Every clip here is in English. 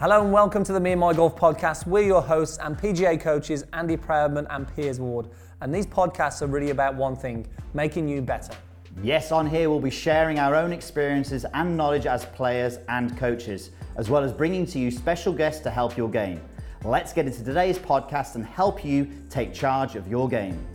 Hello and welcome to the Me and My Golf podcast. We're your hosts and PGA coaches Andy Proudman and Piers Ward. And these podcasts are really about one thing making you better. Yes, on here we'll be sharing our own experiences and knowledge as players and coaches, as well as bringing to you special guests to help your game. Let's get into today's podcast and help you take charge of your game.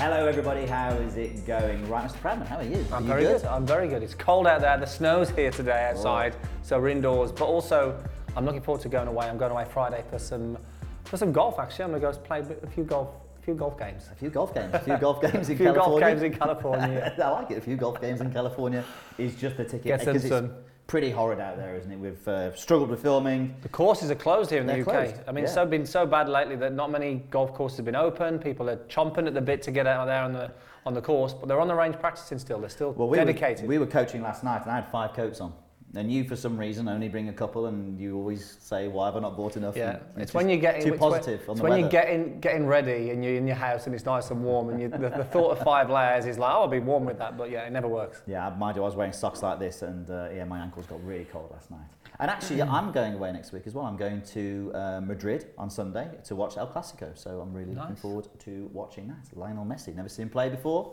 Hello, everybody. How is it going? Right, Mr. Proudman, how are you? I'm Are you very good? I'm very good. It's cold out there. The snow's here today oh. outside, so we're indoors. But also, I'm looking forward to going away. I'm going away Friday for some for some golf. Actually, I'm going to go play a few golf a few golf games. A few golf games. A few golf games in California. A few golf games in California. I like it. A few golf games in California is just the ticket. Get uh, some because it's sun. Pretty horrid out there, isn't it? We've uh, struggled with filming. The courses are closed here in the They're UK. closed, I mean, it's yeah. so been so bad lately that not many golf courses have been open. People are chomping at the bit to get out there on the on the course, but they're on the range practicing still. They're still Well, we dedicated. Were, we were coaching last night, and I had five coats on. And you, for some reason, only bring a couple, and you always say, "Why have I not bought enough?" Yeah, And it's when you're getting too it's when- positive on it's when weather. you're getting getting ready and you're in your house and it's nice and warm and you, the, the thought of five layers is like, oh, I'll be warm with that, but yeah, it never works. Yeah, mind you, I was wearing socks like this, and uh, yeah, my ankles got really cold last night. And actually, Mm. I'm going away next week as well. I'm going to uh, Madrid on Sunday to watch El Clasico, so I'm really looking forward to watching that. Lionel Messi, never seen him play before,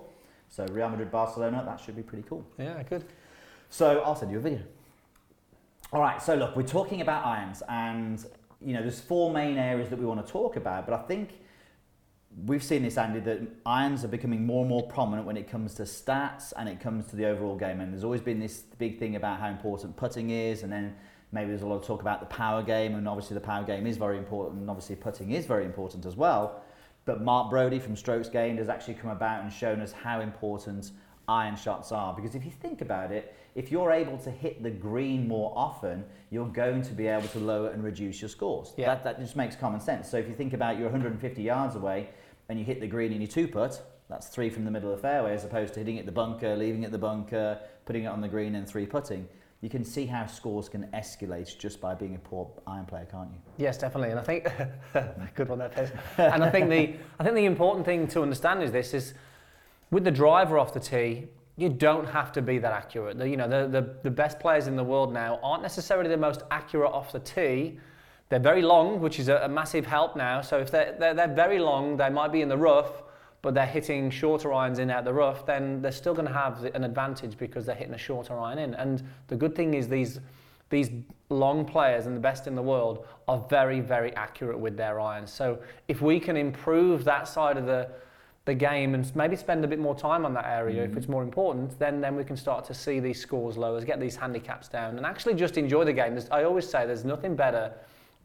so Real Madrid, Barcelona, that should be pretty cool. Yeah, good. So I'll send you a video. All right, so look, we're talking about irons, and you know, there's four main areas that we want to talk about, but I think we've seen this, Andy, that irons are becoming more and more prominent when it comes to stats and it comes to the overall game. And there's always been this big thing about how important putting is, and then maybe there's a lot of talk about the power game, and obviously the power game is very important, and obviously putting is very important as well. But Mark Broadie from Strokes Gained has actually come about and shown us how important iron shots are. Because if you think about it, if you're able to hit the green more often, you're going to be able to lower and reduce your scores. Yeah. That, that just makes common sense. So if you think about you're 150 yards away and you hit the green in your two putt, that's three from the middle of the fairway as opposed to hitting it the bunker, leaving it the bunker, putting it on the green and three putting. You can see how scores can escalate just by being a poor iron player, can't you? Yes, definitely. And I think good one there, Piers. And I think the I think the important thing to understand is this is with the driver off the tee, you don't have to be that accurate. The, you know, the, the, the best players in the world now aren't necessarily the most accurate off the tee. They're very long, which is a, a massive help now. So if they're, they're, they're very long, they might be in the rough, but they're hitting shorter irons in out the rough, then they're still going to have an advantage because they're hitting a shorter iron in. And the good thing is these these long players and the best in the world are very, very accurate with their irons. So if we can improve that side of the the game and maybe spend a bit more time on that area if mm-hmm. it's more important, then then we can start to see these scores lower, get these handicaps down, and actually just enjoy the game. There's, I always say there's nothing better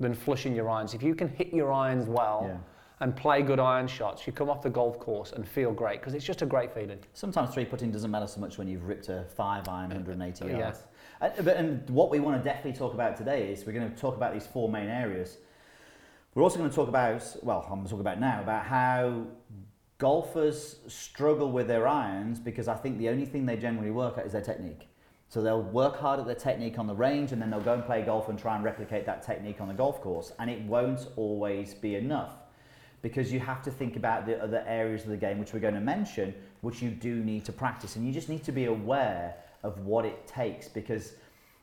than flushing your irons. If you can hit your irons well Yeah. and play good iron shots, you come off the golf course and feel great because it's just a great feeling. Sometimes three putting doesn't matter so much when you've ripped a five iron uh, 180 yeah. yards. And, but, and what we want to definitely talk about today is we're going to talk about these four main areas. We're also going to talk about, well, I'm going to talk about now, about how golfers struggle with their irons because I think the only thing they generally work at is their technique. So they'll work hard at their technique on the range and then they'll go and play golf and try and replicate that technique on the golf course. And it won't always be enough because you have to think about the other areas of the game which we're going to mention, which you do need to practice. And you just need to be aware of what it takes because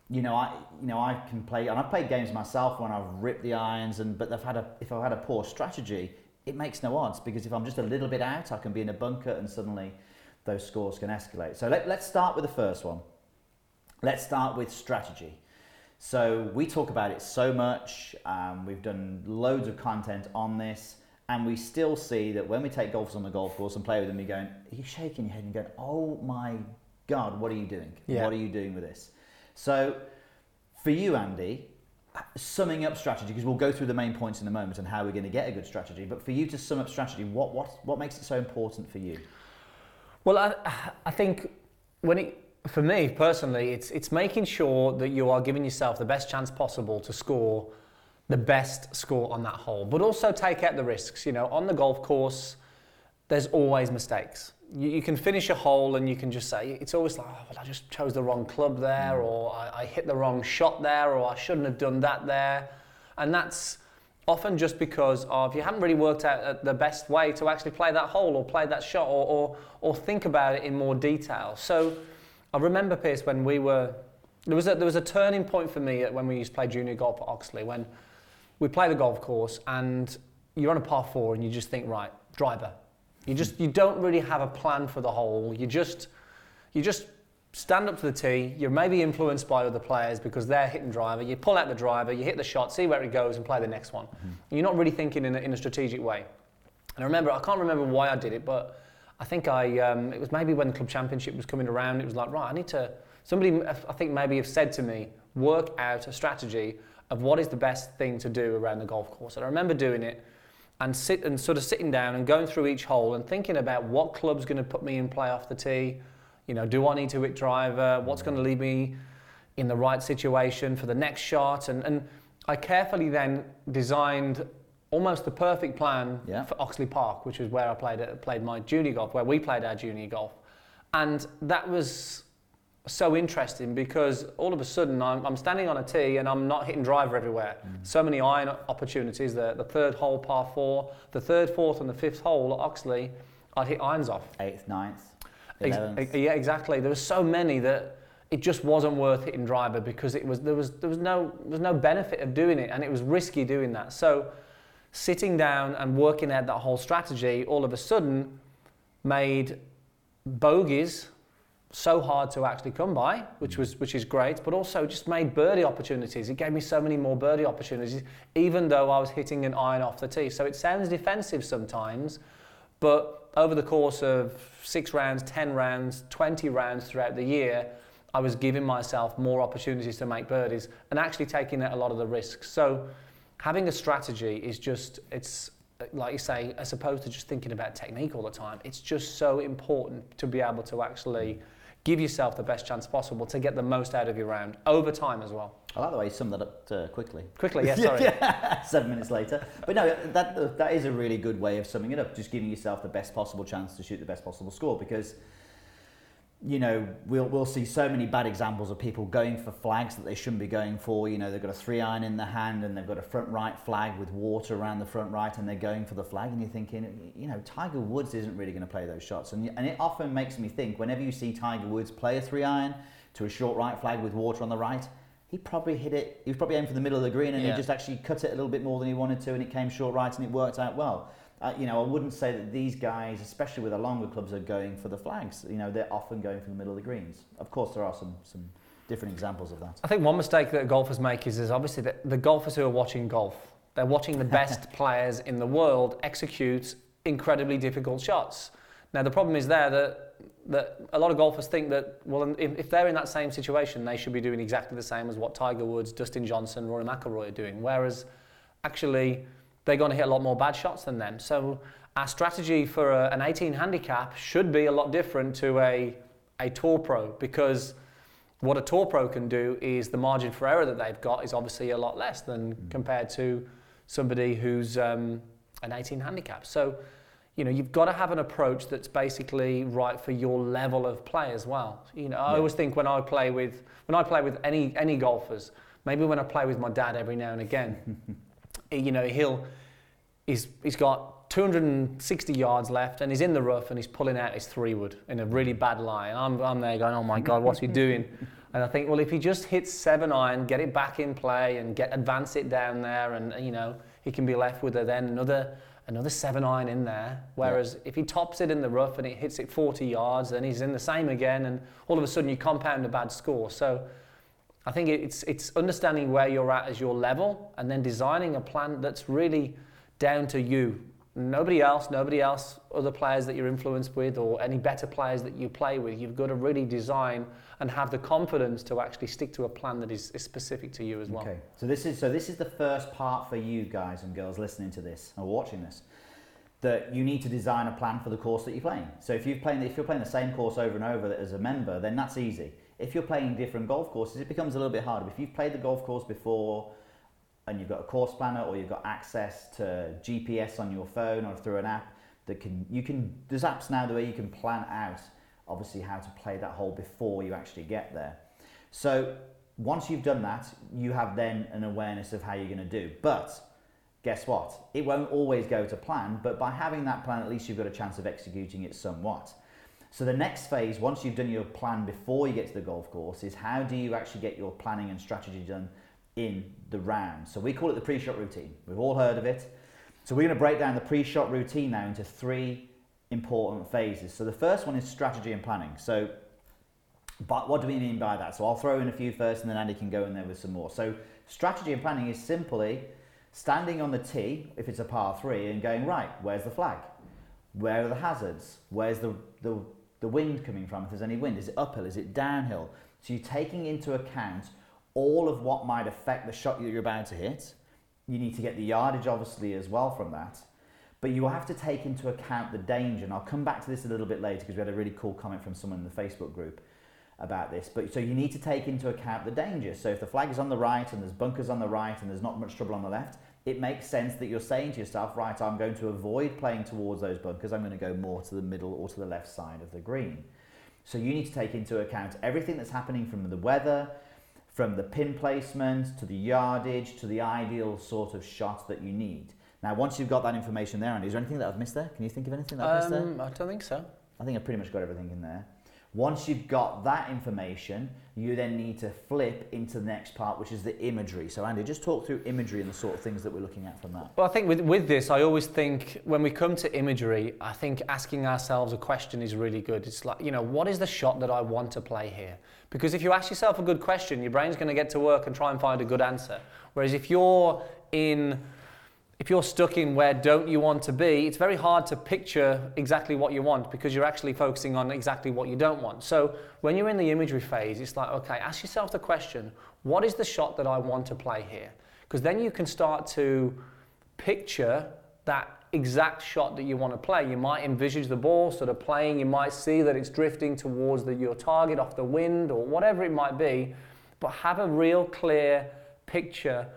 you know, I you know I can play and I've played games myself when I've ripped the irons and but I've had a if I've had a poor strategy, it makes no odds because if I'm just a little bit out, I can be in a bunker and suddenly those scores can escalate. So let, let's start with the first one. Let's start with strategy. So we talk about it so much. Um, we've done loads of content on this, and we still see that when we take golfers on the golf course and play with them, you're going, you're shaking your head and going, oh my god, what are you doing? Yeah. What are you doing with this? So for you, Andy, summing up strategy because we'll go through the main points in a moment and how we're going to get a good strategy. But for you to sum up strategy, what what what makes it so important for you? Well, I, I think when it, for me personally, it's it's making sure that you are giving yourself the best chance possible to score the best score on that hole, but also take out the risks. You know, on the golf course, there's always mistakes. You, you can finish a hole and you can just say it's always like, oh, well, I just chose the wrong club there, or I, I hit the wrong shot there, or I shouldn't have done that there, and that's often just because of you haven't really worked out uh, the best way to actually play that hole or play that shot or, or, or think about it in more detail. So I remember, Piers, when we were there was a there was a turning point for me when we used to play junior golf at Oxley when we play the golf course and you're on a par four and you just think right driver you just you don't really have a plan for the hole you just you just stand up to the tee. You're maybe influenced by other players because they're hitting driver. You pull out the driver you hit the shot see where it goes and play the next one. Mm-hmm. you're not really thinking in a, in a strategic way. And I remember I can't remember why I did it but I think I um, it was maybe when the club championship was coming around it was like right I need to somebody I think maybe have said to me work out a strategy of what is the best thing to do around the golf course. And I remember doing it and sit and sort of sitting down and going through each hole and thinking about what club's going to put me in play off the tee. You know, do I need to hit driver? What's going to leave me in the right situation for the next shot? And, and I carefully then designed almost the perfect plan yeah. for Oxley Park, which is where I played played my junior golf, where we played our junior golf. And that was so interesting because all of a sudden I'm, I'm, standing on a tee and I'm not hitting driver everywhere. Mm. So many iron opportunities. The, the third hole, par four, the third, fourth, and the fifth hole at Oxley, I'd hit irons off. Eighth, ninth, Ex- yeah, exactly. There were so many that it just wasn't worth hitting driver because it was there was there was no there was no benefit of doing it and it was risky doing that. So sitting down and working out that whole strategy all of a sudden made bogeys so hard to actually come by, which mm. was which is great, but also just made birdie opportunities. It gave me so many more birdie opportunities, even though I was hitting an iron off the tee. So it sounds defensive sometimes, but over the course of six rounds, ten rounds, twenty rounds throughout the year, I was giving myself more opportunities to make birdies and actually taking a lot of the risks. So having a strategy is just it's like you say, as opposed to just thinking about technique all the time, it's just so important to be able to actually give yourself the best chance possible to get the most out of your round over time as well. I like the way you summed that up uh, quickly. Quickly, yeah, sorry. Seven minutes later. But no, that, that is a really good way of summing it up, just giving yourself the best possible chance to shoot the best possible score because you know, we'll, we'll see so many bad examples of people going for flags that they shouldn't be going for. You know, they've got a three iron in the hand and they've got a front right flag with water around the front right and they're going for the flag. And you're thinking, you know, Tiger Woods isn't really going to play those shots. And, and it often makes me think whenever you see Tiger Woods play a three iron to a short right flag with water on the right, he probably hit it, he was probably aiming for the middle of the green and yeah. he just actually cut it a little bit more than he wanted to and it came short right and it worked out well uh, you know, I wouldn't say that these guys, especially with the longer clubs, are going for the flags. You know, they're often going for the middle of the greens. Of course, there are some some different examples of that. I think one mistake that golfers make is, is obviously that the golfers who are watching golf, they're watching the best players in the world execute incredibly difficult shots. Now the problem is there that that a lot of golfers think that well if, if they're in that same situation they should be doing exactly the same as what Tiger Woods, Dustin Johnson, Rory McIlroy are doing whereas actually they're going to hit a lot more bad shots than them. So our strategy for a, an 18 handicap should be a lot different to a, a Tour Pro because what a Tour Pro can do is the margin for error that they've got is obviously a lot less than mm. compared to somebody who's um, an 18 handicap. So, you know, you've got to have an approach that's basically right for your level of play as well. You know, I always think when I play with when I play with any any golfers, maybe when I play with my dad every now and again, you know, he'll he's he's got 260 yards left and he's in the rough and he's pulling out his three wood in a really bad lie. And I'm, I'm there going, oh my God, what's he doing? And I think, well, if he just hits seven iron, get it back in play and get advance it down there, and you know he can be left with a, then another another seven iron in there. Whereas yeah. if he tops it in the rough and it hits it 40 yards, then he's in the same again, and all of a sudden you compound a bad score. So I think it's it's understanding where you're at as your level, and then designing a plan that's really down to you. Nobody else, nobody else, other players that you're influenced with, or any better players that you play with. You've got to really design and have the confidence to actually stick to a plan that is, is specific to you as well. Okay, so this is so this is the first part for you guys and girls listening to this or watching this that you need to design a plan for the course that you're playing. So if you're playing if you're playing the same course over and over as a member, then that's easy. If you're playing different golf courses, it becomes a little bit harder. If you've played the golf course before and you've got a course planner or you've got access to GPS on your phone or through an app that can you can there's apps now the way you can plan out obviously how to play that hole before you actually get there. So once you've done that, you have then an awareness of how you're going to do. But guess what? It won't always go to plan, but by having that plan, at least you've got a chance of executing it somewhat. So the next phase, once you've done your plan before you get to the golf course, is how do you actually get your planning and strategy done in the round? So we call it the pre-shot routine. We've all heard of it. So we're going to break down the pre-shot routine now into three important phases. So the first one is strategy and planning. So but what do we mean by that? So I'll throw in a few first and then Andy can go in there with some more. So strategy and planning is simply standing on the tee, if it's a par three, and going, right, where's the flag? Where are the hazards? Where's the, the, the wind coming from, if there's any wind? Is it uphill? Is it downhill? So you're taking into account all of what might affect the shot that you're about to hit. You need to get the yardage, obviously, as well from that. But you have to take into account the danger. And I'll come back to this a little bit later because we had a really cool comment from someone in the Facebook group about this. But so you need to take into account the danger. So if the flag is on the right and there's bunkers on the right and there's not much trouble on the left, it makes sense that you're saying to yourself, right, I'm going to avoid playing towards those bunkers. I'm going to go more to the middle or to the left side of the green. So you need to take into account everything that's happening from the weather, from the pin placement to the yardage to the ideal sort of shot that you need. Now, once you've got that information there, Andy, is there anything that I've missed there? Can you think of anything that I've missed there? Um, I don't think so. I think I've pretty much got everything in there. Once you've got that information, you then need to flip into the next part, which is the imagery. So, Andy, just talk through imagery and the sort of things that we're looking at from that. Well, I think with, with this, I always think when we come to imagery, I think asking ourselves a question is really good. It's like, you know, what is the shot that I want to play here? Because if you ask yourself a good question, your brain's going to get to work and try and find a good answer. Whereas if you're in if you're stuck in where don't you want to be, it's very hard to picture exactly what you want because you're actually focusing on exactly what you don't want. So when you're in the imagery phase, it's like, okay, ask yourself the question, what is the shot that I want to play here? Because then you can start to picture that exact shot that you want to play. You might envisage the ball sort of playing, you might see that it's drifting towards the, your target off the wind or whatever it might be, but have a real clear picture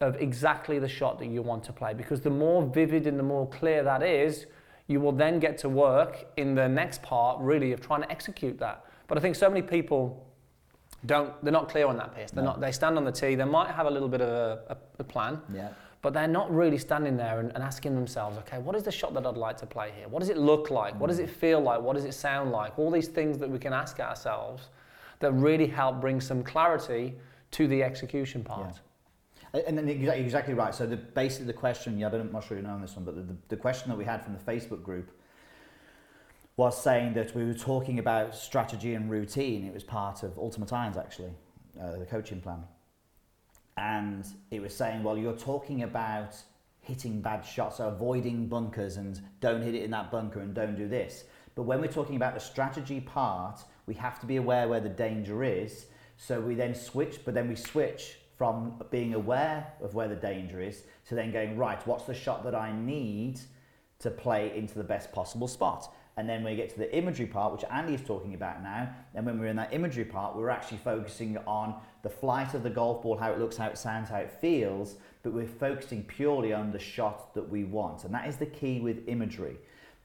of exactly the shot that you want to play because the more vivid and the more clear that is, you will then get to work in the next part really of trying to execute that. But I think so many people don't, they're not clear on that piece. They're no. not, they stand on the tee, they might have a little bit of a, a, a plan. Yeah. But they're not really standing there and, and, asking themselves, okay, what is the shot that I'd like to play here? What does it look like? Mm. What does it feel like? What does it sound like? All these things that we can ask ourselves that really help bring some clarity to the execution part. Yeah. And then exactly, exactly right. So the basically the question, yeah, I'm not sure you know on this one, but the, the question that we had from the Facebook group was saying that we were talking about strategy and routine. It was part of Ultimate Irons actually, uh, the coaching plan, and it was saying, well, you're talking about hitting bad shots, so avoiding bunkers and don't hit it in that bunker and don't do this. But when we're talking about the strategy part, we have to be aware where the danger is. So we then switch, but then we switch from being aware of where the danger is to then going, right, what's the shot that I need to play into the best possible spot? And then when we get to the imagery part, which Andy is talking about now, and when we're in that imagery part, we're actually focusing on the flight of the golf ball, how it looks, how it sounds, how it feels, but we're focusing purely on the shot that we want. And that is the key with imagery.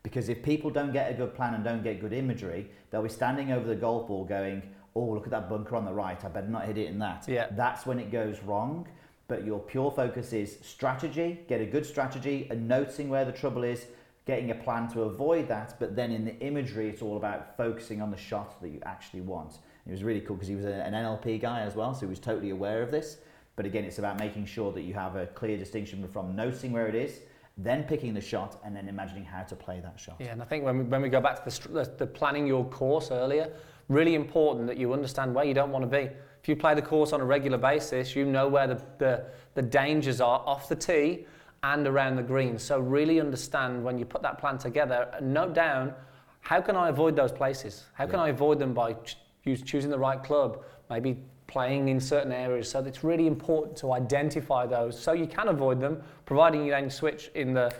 Because if people don't get a good plan and don't get good imagery, they'll be standing over the golf ball going, oh, look at that bunker on the right, I better not hit it in that. Yeah. That's when it goes wrong. But your pure focus is strategy, get a good strategy, and noticing where the trouble is, getting a plan to avoid that. But then in the imagery, it's all about focusing on the shot that you actually want. It was really cool because he was an NLP guy as well, so he was totally aware of this. But again, it's about making sure that you have a clear distinction from noticing where it is, then picking the shot, and then imagining how to play that shot. Yeah, and I think when we, when we go back to the, the planning your course earlier, really important that you understand where you don't want to be. If you play the course on a regular basis, you know where the, the, the dangers are off the tee and around the green. So really understand when you put that plan together, note down how can I avoid those places? How can yeah. I avoid them by ch- choosing the right club, maybe playing in certain areas. So it's really important to identify those so you can avoid them, providing you then switch in the,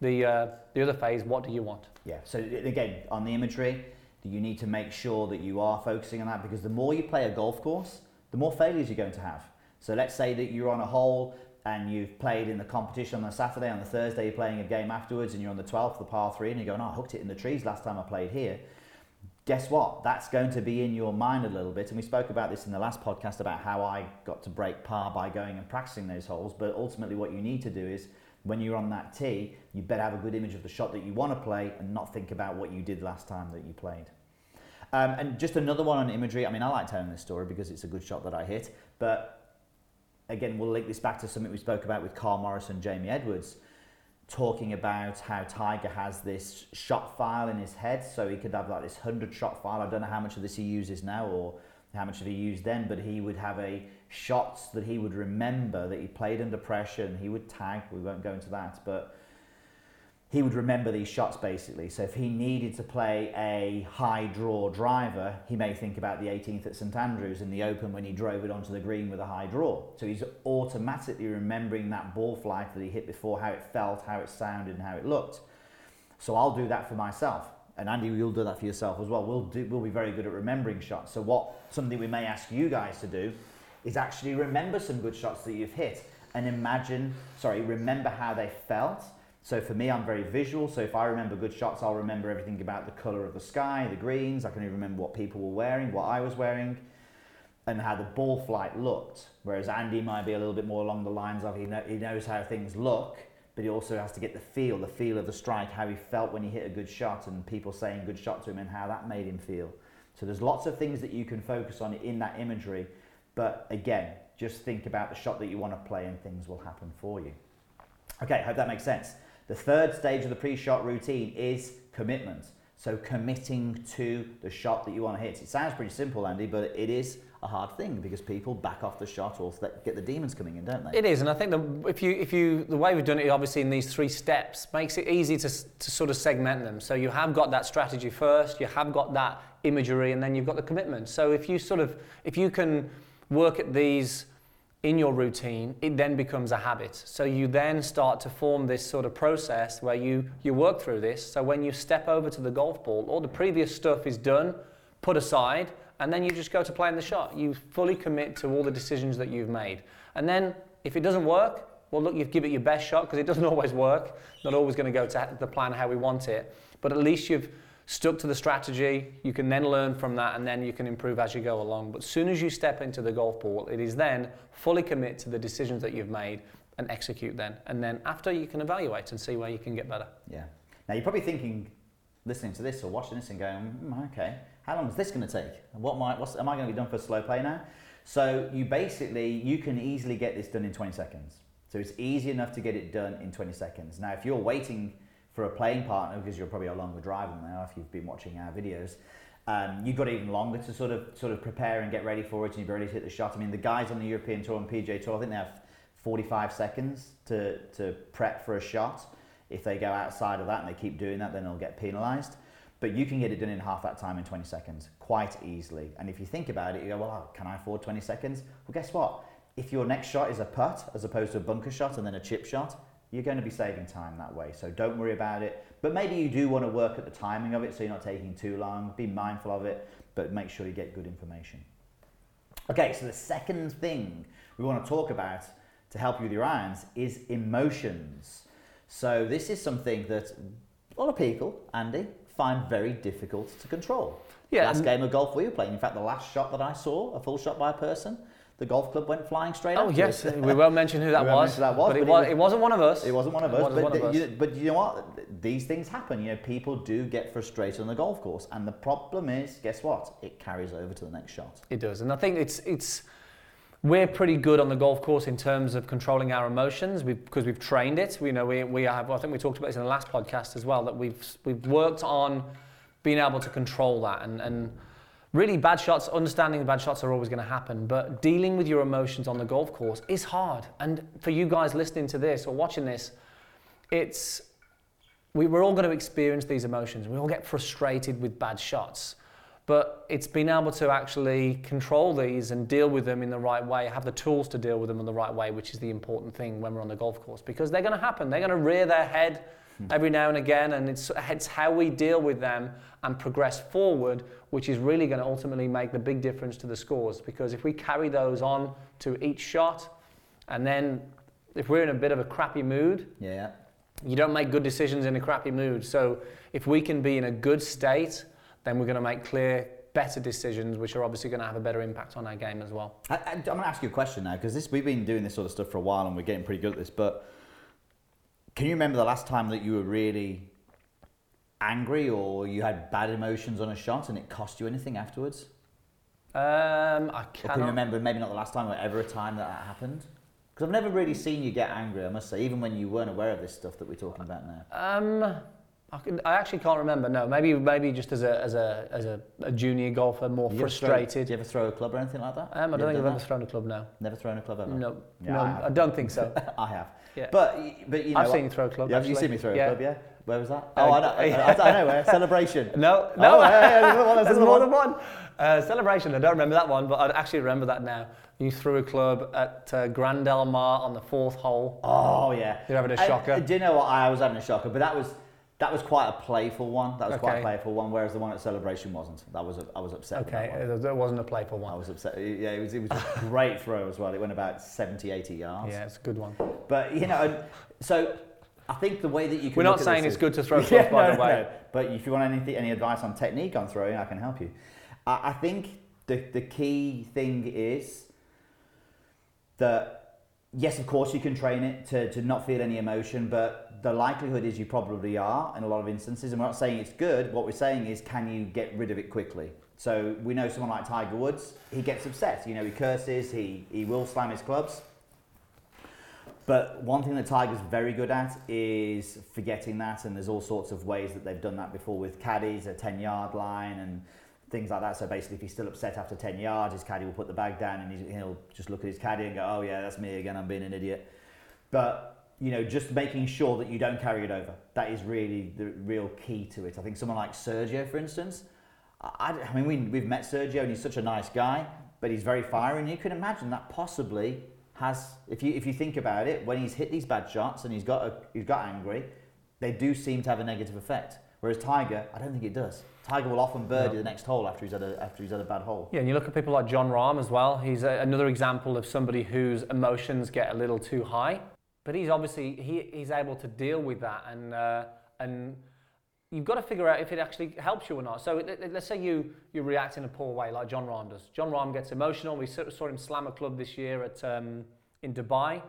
the, uh, the other phase, what do you want? Yeah, so again, on the imagery, you need to make sure that you are focusing on that because the more you play a golf course, the more failures you're going to have. So let's say that you're on a hole and you've played in the competition on the Saturday, on the Thursday you're playing a game afterwards and you're on the 12th, the par 3 and you're going, oh, I hooked it in the trees last time I played here. Guess what? That's going to be in your mind a little bit. And we spoke about this in the last podcast about how I got to break par by going and practicing those holes. But ultimately, what you need to do is when you're on that tee, you better have a good image of the shot that you want to play and not think about what you did last time that you played. Um, and just another one on imagery. I mean, I like telling this story because it's a good shot that I hit. But again, we'll link this back to something we spoke about with Karl Morris and Jamie Edwards, talking about how Tiger has this shot file in his head. So he could have like this 100 shot file. I don't know how much of this he uses now or how much of he used then, but he would have a shots that he would remember that he played under pressure and he would tag. We won't go into that, but he would remember these shots basically. So if he needed to play a high draw driver, he may think about the 18th at St Andrews in the Open when he drove it onto the green with a high draw. So he's automatically remembering that ball flight that he hit before, how it felt, how it sounded, and how it looked. So I'll do that for myself. And Andy, you'll do that for yourself as well. We'll, do, we'll be very good at remembering shots. So what something we may ask you guys to do is actually remember some good shots that you've hit and imagine, sorry, remember how they felt so for me, I'm very visual. So if I remember good shots, I'll remember everything about the color of the sky, the greens. I can even remember what people were wearing, what I was wearing, and how the ball flight looked. Whereas Andy might be a little bit more along the lines of he, know, he knows how things look, but he also has to get the feel, the feel of the strike, how he felt when he hit a good shot, and people saying good shot to him and how that made him feel. So there's lots of things that you can focus on in that imagery. But again, just think about the shot that you want to play and things will happen for you. Okay, hope that makes sense. The third stage of the pre-shot routine is commitment. So committing to the shot that you want to hit. It sounds pretty simple, Andy, but it is a hard thing because people back off the shot or get the demons coming in, don't they? It is, and I think the, if you if you the way we've done it, obviously in these three steps, makes it easy to to sort of segment them. So you have got that strategy first, you have got that imagery, and then you've got the commitment. So if you sort of if you can work at these in your routine, it then becomes a habit. So you then start to form this sort of process where you, you work through this. So when you step over to the golf ball, all the previous stuff is done, put aside, and then you just go to playing the shot. You fully commit to all the decisions that you've made. And then if it doesn't work, well, look, you've it your best shot because it doesn't always work. Not always going to go to the plan how we want it. But at least you've stuck to the strategy, you can then learn from that and then you can improve as you go along. But as soon as you step into the golf ball, it is then fully commit to the decisions that you've made and execute then. And then after you can evaluate and see where you can get better. Yeah. Now you're probably thinking, listening to this or watching this and going, mm, okay, how long is this going to take? What might, what's, am I going to be done for slow play now? So you basically, you can easily get this done in 20 seconds. So it's easy enough to get it done in 20 seconds. Now, if you're waiting for a playing partner, because you're probably a longer driver now if you've been watching our videos, um, you've got even longer to sort of sort of prepare and get ready for it, and you've already hit the shot. I mean, the guys on the European Tour and PGA Tour, I think they have 45 seconds to, to prep for a shot. If they go outside of that and they keep doing that, then they'll get penalised. But you can get it done in half that time in 20 seconds quite easily. And if you think about it, you go, well, can I afford 20 seconds? Well, guess what? If your next shot is a putt as opposed to a bunker shot and then a chip shot, you're going to be saving time that way. So don't worry about it. But maybe you do want to work at the timing of it so you're not taking too long. Be mindful of it, but make sure you get good information. Okay, so the second thing we want to talk about to help you with your irons is emotions. So this is something that a lot of people, Andy, find very difficult to control. Yeah. Last game of golf we were playing, in fact, the last shot that I saw, a full shot by a person, the golf club went flying straight up. oh, yes, we won't mention who that was. That was but, it, was, it wasn't one of us. It wasn't one of us. But, one of you, but you know what? These things happen. You know, people do get frustrated on the golf course, and the problem is, guess what? It carries over to the next shot. It does, and I think it's it's we're pretty good on the golf course in terms of controlling our emotions because we've trained it. We know we, we have. I think we talked about this in the last podcast as well that we've we've worked on being able to control that and and really bad shots, understanding the bad shots are always going to happen, but dealing with your emotions on the golf course is hard. And for you guys listening to this or watching this, it's we, we're all going to experience these emotions. We all get frustrated with bad shots. But it's being able to actually control these and deal with them in the right way, have the tools to deal with them in the right way, which is the important thing when we're on the golf course. Because they're going to happen. They're going to rear their head every now and again, and it's, it's how we deal with them and progress forward, which is really going to ultimately make the big difference to the scores. Because if we carry those on to each shot, and then if we're in a bit of a crappy mood, yeah, you don't make good decisions in a crappy mood. So if we can be in a good state, then we're going to make clear, better decisions, which are obviously going to have a better impact on our game as well. I, am going to ask you a question now because we've been doing this sort of stuff for a while and we're getting pretty good at this. But can you remember the last time that you were really angry or you had bad emotions on a shot and it cost you anything afterwards? Um, I Or can you remember maybe not the last time or ever a time that that happened? Because I've never really seen you get angry, I must say, even when you weren't aware of this stuff that we're talking about now. Um, I, can, I actually can't remember. No, maybe maybe just as a as a as a, a junior golfer, more you throw- frustrated. do you ever throw a club or anything like that? Um, I don't think I've ever thrown a club now. Never thrown a club ever? No, Yeah, no, I I, don't think so. I have. Yeah. But, but you know, I've seen you throw a club. Yeah, have you seen me throw a club? Yeah. Where was that? Uh, Oh, I know. I, I, I know where. Celebration. No, no, Oh, yeah, yeah, there's one, there's more one. than one. Uh, celebration. I don't remember that one, but I actually remember that now. You threw a club at uh, Grand Del Mar on the fourth hole. Oh yeah. You're having a shocker. uh, do you know what? I was having a shocker, but that was that was quite a playful one. That was quite a playful one, whereas the one at celebration wasn't. That was I was upset. Okay, it, wasn't a playful I one. I was upset. Yeah, it was, it was a great throw as well. It went about 70, 80 yards. Yeah, it's a good one. But, you know, so I think the way that you can We're not saying it's is- good to throw Yeah, by no, the way. no. But if you want anything, any advice on technique on throwing, I can help you. I, I think the, the key thing is that, yes, of course, you can train it to, to not feel any emotion, but the likelihood is you probably are in a lot of instances. And we're not saying it's good. What we're saying is, can you get rid of it quickly? So we know someone like Tiger Woods, he gets upset. You know, he curses, he, he will slam his clubs. But one thing that Tiger's very good at is forgetting that, and there's all sorts of ways that they've done that before with caddies, a 10 yard line, and things like that. So basically, if he's still upset after 10 yards, his caddy will put the bag down and he'll just look at his caddy and go, Oh, yeah, that's me again, I'm being an idiot. But, you know, just making sure that you don't carry it over. That is really the real key to it. I think someone like Sergio, for instance, I, I mean, we, we've met Sergio and he's such a nice guy, but he's very fiery, and you can imagine that possibly has, if you if you think about it, when he's hit these bad shots and he's got a, he's got angry, they do seem to have a negative effect. Whereas Tiger, I don't think it does. Tiger will often birdie No. the next hole after he's had a after he's had a bad hole. Yeah, and you look at people like Jon Rahm as well. He's a, another example of somebody whose emotions get a little too high, but he's obviously he, he's able to deal with that, and uh, and you've got to figure out if it actually helps you or not. So let- let- let's say you you react in a poor way, like Jon Rahm does. Jon Rahm gets emotional. We saw saw him slam a club this year at um, in Dubai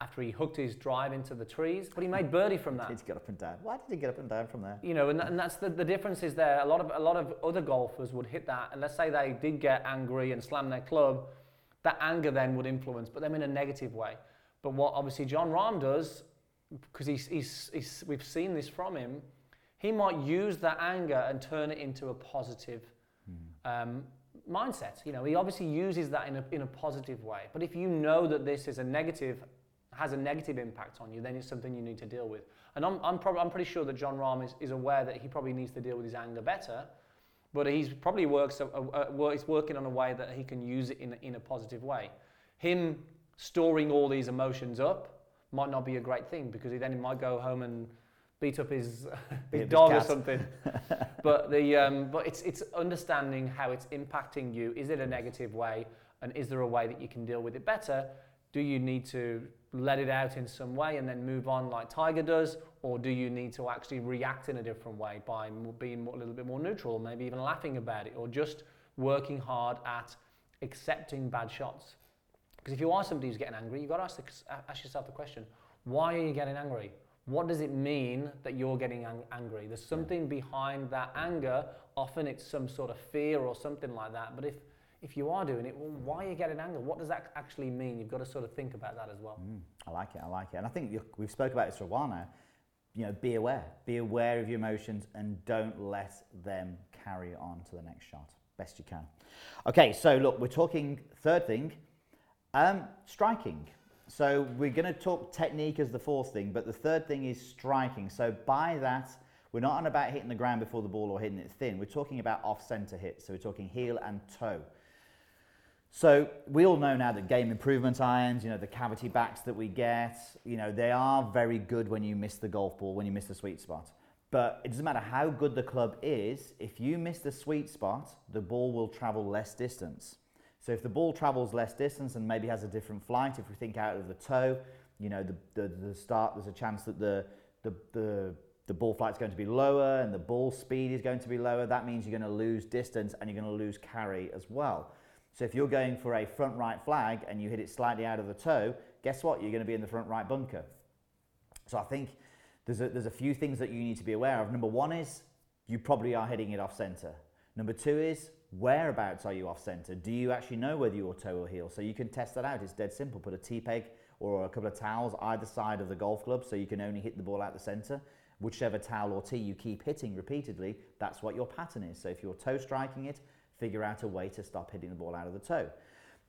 after he hooked his drive into the trees, but he made birdie from that. He's got up and down. Why did he get up and down from there? You know, and, and that's the, the difference is there. A lot of a lot of other golfers would hit that, and let's say they did get angry and slam their club, that anger then would influence, but them in a negative way. But what obviously Jon Rahm does, because he's, he's, he's, we've seen this from him, he might use that anger and turn it into a positive um, mindset. You know, he obviously uses that in a, in a positive way. But if you know that this is a negative, has a negative impact on you, then it's something you need to deal with. And I'm, I'm, prob- I'm pretty sure that Jon Rahm is, is aware that he probably needs to deal with his anger better. But he's probably works a, a, a, he's working on a way that he can use it in, a- in a positive way. Him storing all these emotions up might not be a great thing because he then he might go home and beat up his, his up his dog or something. but the um, but it's it's understanding how it's impacting you. Is it a negative way, and is there a way that you can deal with it better? Do you need to let it out in some way and then move on like Tiger does, or do you need to actually react in a different way by being a little bit more neutral, or maybe even laughing about it, or just working hard at accepting bad shots? Because if you are somebody who's getting angry, you've got to ask, the, ask yourself the question: Why are you getting angry? What does it mean that you're getting ang- angry? There's something behind that anger. Often it's some sort of fear or something like that. But if if you are doing it, well, why are you getting angry? What does that actually mean? You've got to sort of think about that as well. Mm, I like it. I like it. And I think we've spoke about this for a while now. You know, be aware. Be aware of your emotions and don't let them carry on to the next shot. Best you can. Okay, so look, we're talking third thing, um, striking. So we're going to talk technique as the fourth thing, but the third thing is striking. So by that, we're not on about hitting the ground before the ball or hitting it thin. We're talking about off-center hits. So we're talking heel and toe. So we all know now that game improvement irons, you know, the cavity backs that we get, you know, they are very good when you miss the golf ball, when you miss the sweet spot. But it doesn't matter how good the club is, if you miss the sweet spot, the ball will travel less distance. So if the ball travels less distance and maybe has a different flight, if we think out of the toe, you know, the, the, the start, there's a chance that the, the, the, the ball flight's going to be lower and the ball speed is going to be lower. That means you're going to lose distance and you're going to lose carry as well. So if you're going for a front right flag and you hit it slightly out of the toe, guess what? You're going to be in the front right bunker. So I think there's a, there's a few things that you need to be aware of. Number one is you probably are hitting it off center. Number two is whereabouts are you off center? Do you actually know whether your toe or heel? So you can test that out. It's dead simple. Put a T peg or a couple of towels either side of the golf club so you can only hit the ball out the center. Whichever towel or tee you keep hitting repeatedly, that's what your pattern is. So if you're toe striking it, figure out a way to stop hitting the ball out of the toe.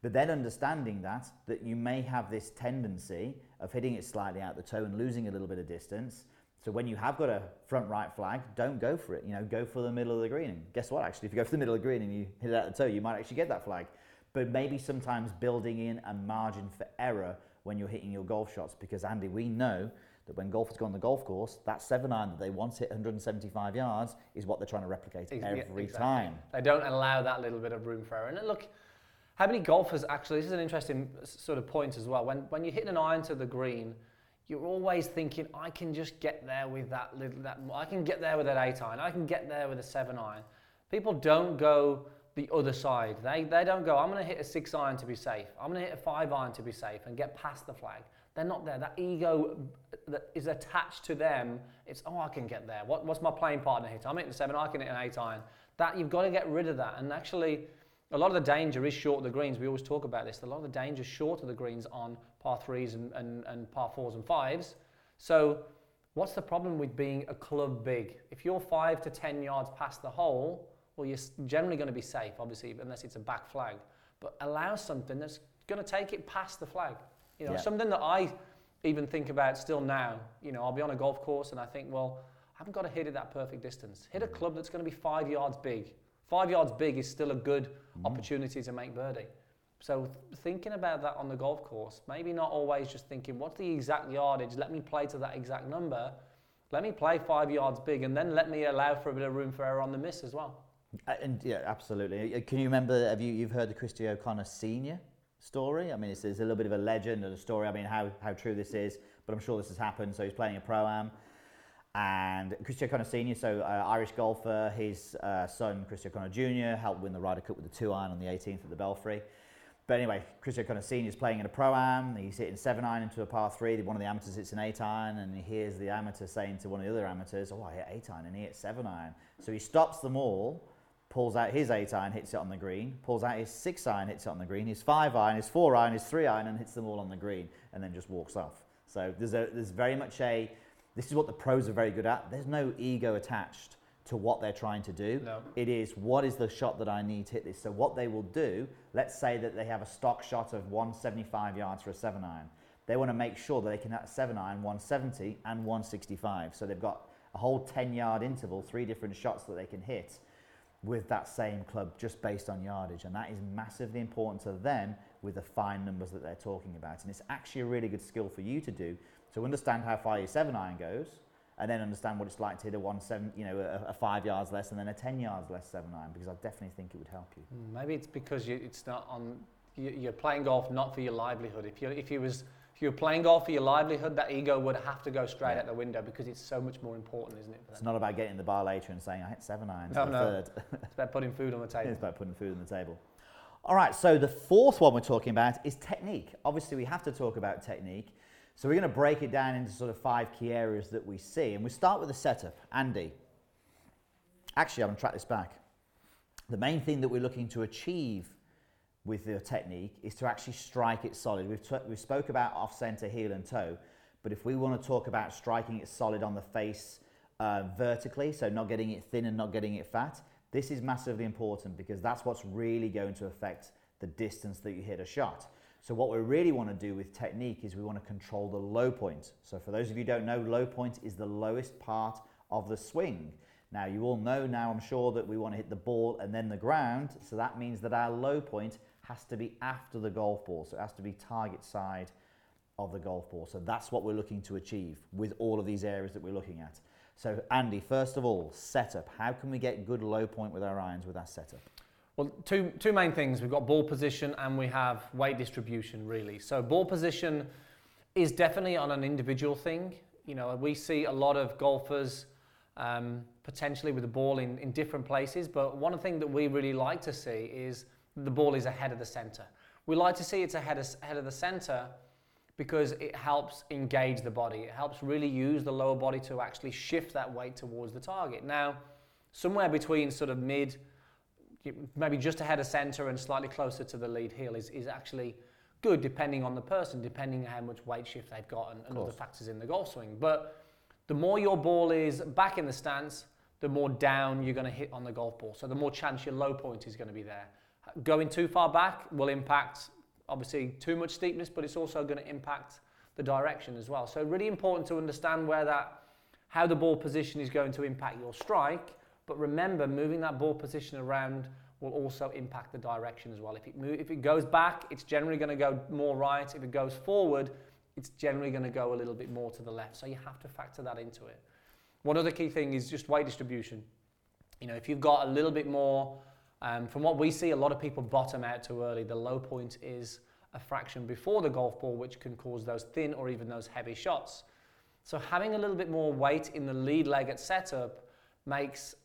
But then understanding that, that you may have this tendency of hitting it slightly out the toe and losing a little bit of distance. So when you have got a front right flag, don't go for it. You know, go for the middle of the green. And guess what? Actually, if you go for the middle of the green and you hit it out the toe, you might actually get that flag. But maybe sometimes building in a margin for error when you're hitting your golf shots, because Andy, we know that when golfers go on the golf course, that seven iron that they once hit 175 yards is what they're trying to replicate every exactly. time. They don't allow that little bit of room for error. And look, how many golfers actually, this is an interesting sort of point as well. When, when you're hitting an iron to the green, you're always thinking, I can just get there with that little, that, I can get there with that eight iron, I can get there with a seven iron. People don't go the other side. They, they don't go, I'm going to hit a six iron to be safe. I'm going to hit a five iron to be safe and get past the flag. They're not there. That ego that is attached to them, it's, oh, I can get there. What, what's my playing partner hit? I'm hitting seven, I can hit an eight iron. That, you've got to get rid of that. And actually, a lot of the danger is short of the greens. We always talk about this. A lot of the danger is short of the greens on par threes and, and, and par fours and fives. So, what's the problem with being a club big? If you're five to 10 yards past the hole, well, you're generally going to be safe, obviously, unless it's a back flag. But allow something that's going to take it past the flag. You know, yeah. something that I even think about still now. You know, I'll be on a golf course and I think, well, I haven't got to hit it that perfect distance. Hit a mm. club that's going to be five yards big Five yards big is still a good mm. opportunity to make birdie. So th- thinking about that on the golf course, maybe not always just thinking, what's the exact yardage? Let me play to that exact number. Let me play five yards big, and then let me allow for a bit of room for error on the miss as well. Uh, and yeah, absolutely. Uh, can you remember? Have you you've heard the Christy O'Connor senior story? I mean, it's, it's a little bit of a legend and a story. I mean, how how true this is, but I'm sure this has happened. So he's playing a pro am and Christy O'Connor Sr., so uh, Irish golfer, his uh, son Christy O'Connor Jr. helped win the Ryder Cup with the two iron on the 18th at the Belfry. But anyway, Christy O'Connor Sr. is playing in a pro am. He's hitting seven iron into a par three. One of the amateurs hits an eight iron, and he hears the amateur saying to one of the other amateurs, "Oh, I hit eight iron, and he hit seven iron." So he stops them all, pulls out his eight iron, hits it on the green. Pulls out his six iron, hits it on the green. His five iron, his four iron, his three iron, and hits them all on the green, and then just walks off. So there's a, there's very much a this is what the pros are very good at. There's no ego attached to what they're trying to do. No. It is what is the shot that I need to hit this. So what they will do, let's say that they have a stock shot of 175 yards for a seven iron. They want to make sure that they can hit seven iron 170 and 165. So they've got a whole 10 yard interval, three different shots that they can hit with that same club just based on yardage. And that is massively important to them with the fine numbers that they're talking about. And it's actually a really good skill for you to do to understand how far your seven iron goes and then understand what it's like to hit a one seven, you know, a, a, five yards less and then a ten yards less seven iron because I definitely think it would help you. Hmm, maybe it's because you, it's not on. You, are playing golf not for your livelihood. If you if you was if you were playing golf for your livelihood, that ego would have to go straight yeah. out the window because it's so much more important, isn't it? it's not about getting the bar later and saying I hit seven irons no, no. third. it's about putting food on the table. it's about putting food on the table. All right, so the fourth one we're talking about is technique. Obviously, we have to talk about technique. So we're going to break it down into sort of five key areas that we see. And we start with the setup. Andy, actually, I'm going to track this back. The main thing that we're looking to achieve with the technique is to actually strike it solid. We've, t- we spoke about off center, heel, and toe, but if we want to talk about striking it solid on the face uh, vertically, so not getting it thin and not getting it fat, this is massively important because that's what's really going to affect the distance that you hit a shot. So what we really want to do with technique is we want to control the low point. So for those of you who don't know, low point is the lowest part of the swing. Now you all know now I'm sure that we want to hit the ball and then the ground. So that means that our low point has to be after the golf ball. So it has to be target side of the golf ball. So that's what we're looking to achieve with all of these areas that we're looking at. So Andy, first of all, setup. How can we get good low point with our irons with our setup? Well, two, two main things. We've got ball position and we have weight distribution, really. So, ball position is definitely on an individual thing. You know, we see a lot of golfers um, potentially with the ball in, in different places, but one thing that we really like to see is the ball is ahead of the center. We like to see it's ahead of, ahead of the center because it helps engage the body. It helps really use the lower body to actually shift that weight towards the target. Now, somewhere between sort of mid, maybe just ahead of centre and slightly closer to the lead heel is, is actually good depending on the person, depending on how much weight shift they've got and, and other factors in the golf swing. But the more your ball is back in the stance, the more down you're going to hit on the golf ball. So the more chance your low point is going to be there. Going too far back will impact, obviously, too much steepness, but it's also going to impact the direction as well. So really important to understand where that, how the ball position is going to impact your strike. But remember, moving that ball position around will also impact the direction as well. If it, move, if it goes back, it's generally going to go more right. If it goes forward, it's generally going to go a little bit more to the left. So you have to factor that into it. One other key thing is just weight distribution. You know, if you've got a little bit more, um, from what we see, a lot of people bottom out too early. The low point is a fraction before the golf ball, which can cause those thin or even those heavy shots. So having a little bit more weight in the lead leg at setup makes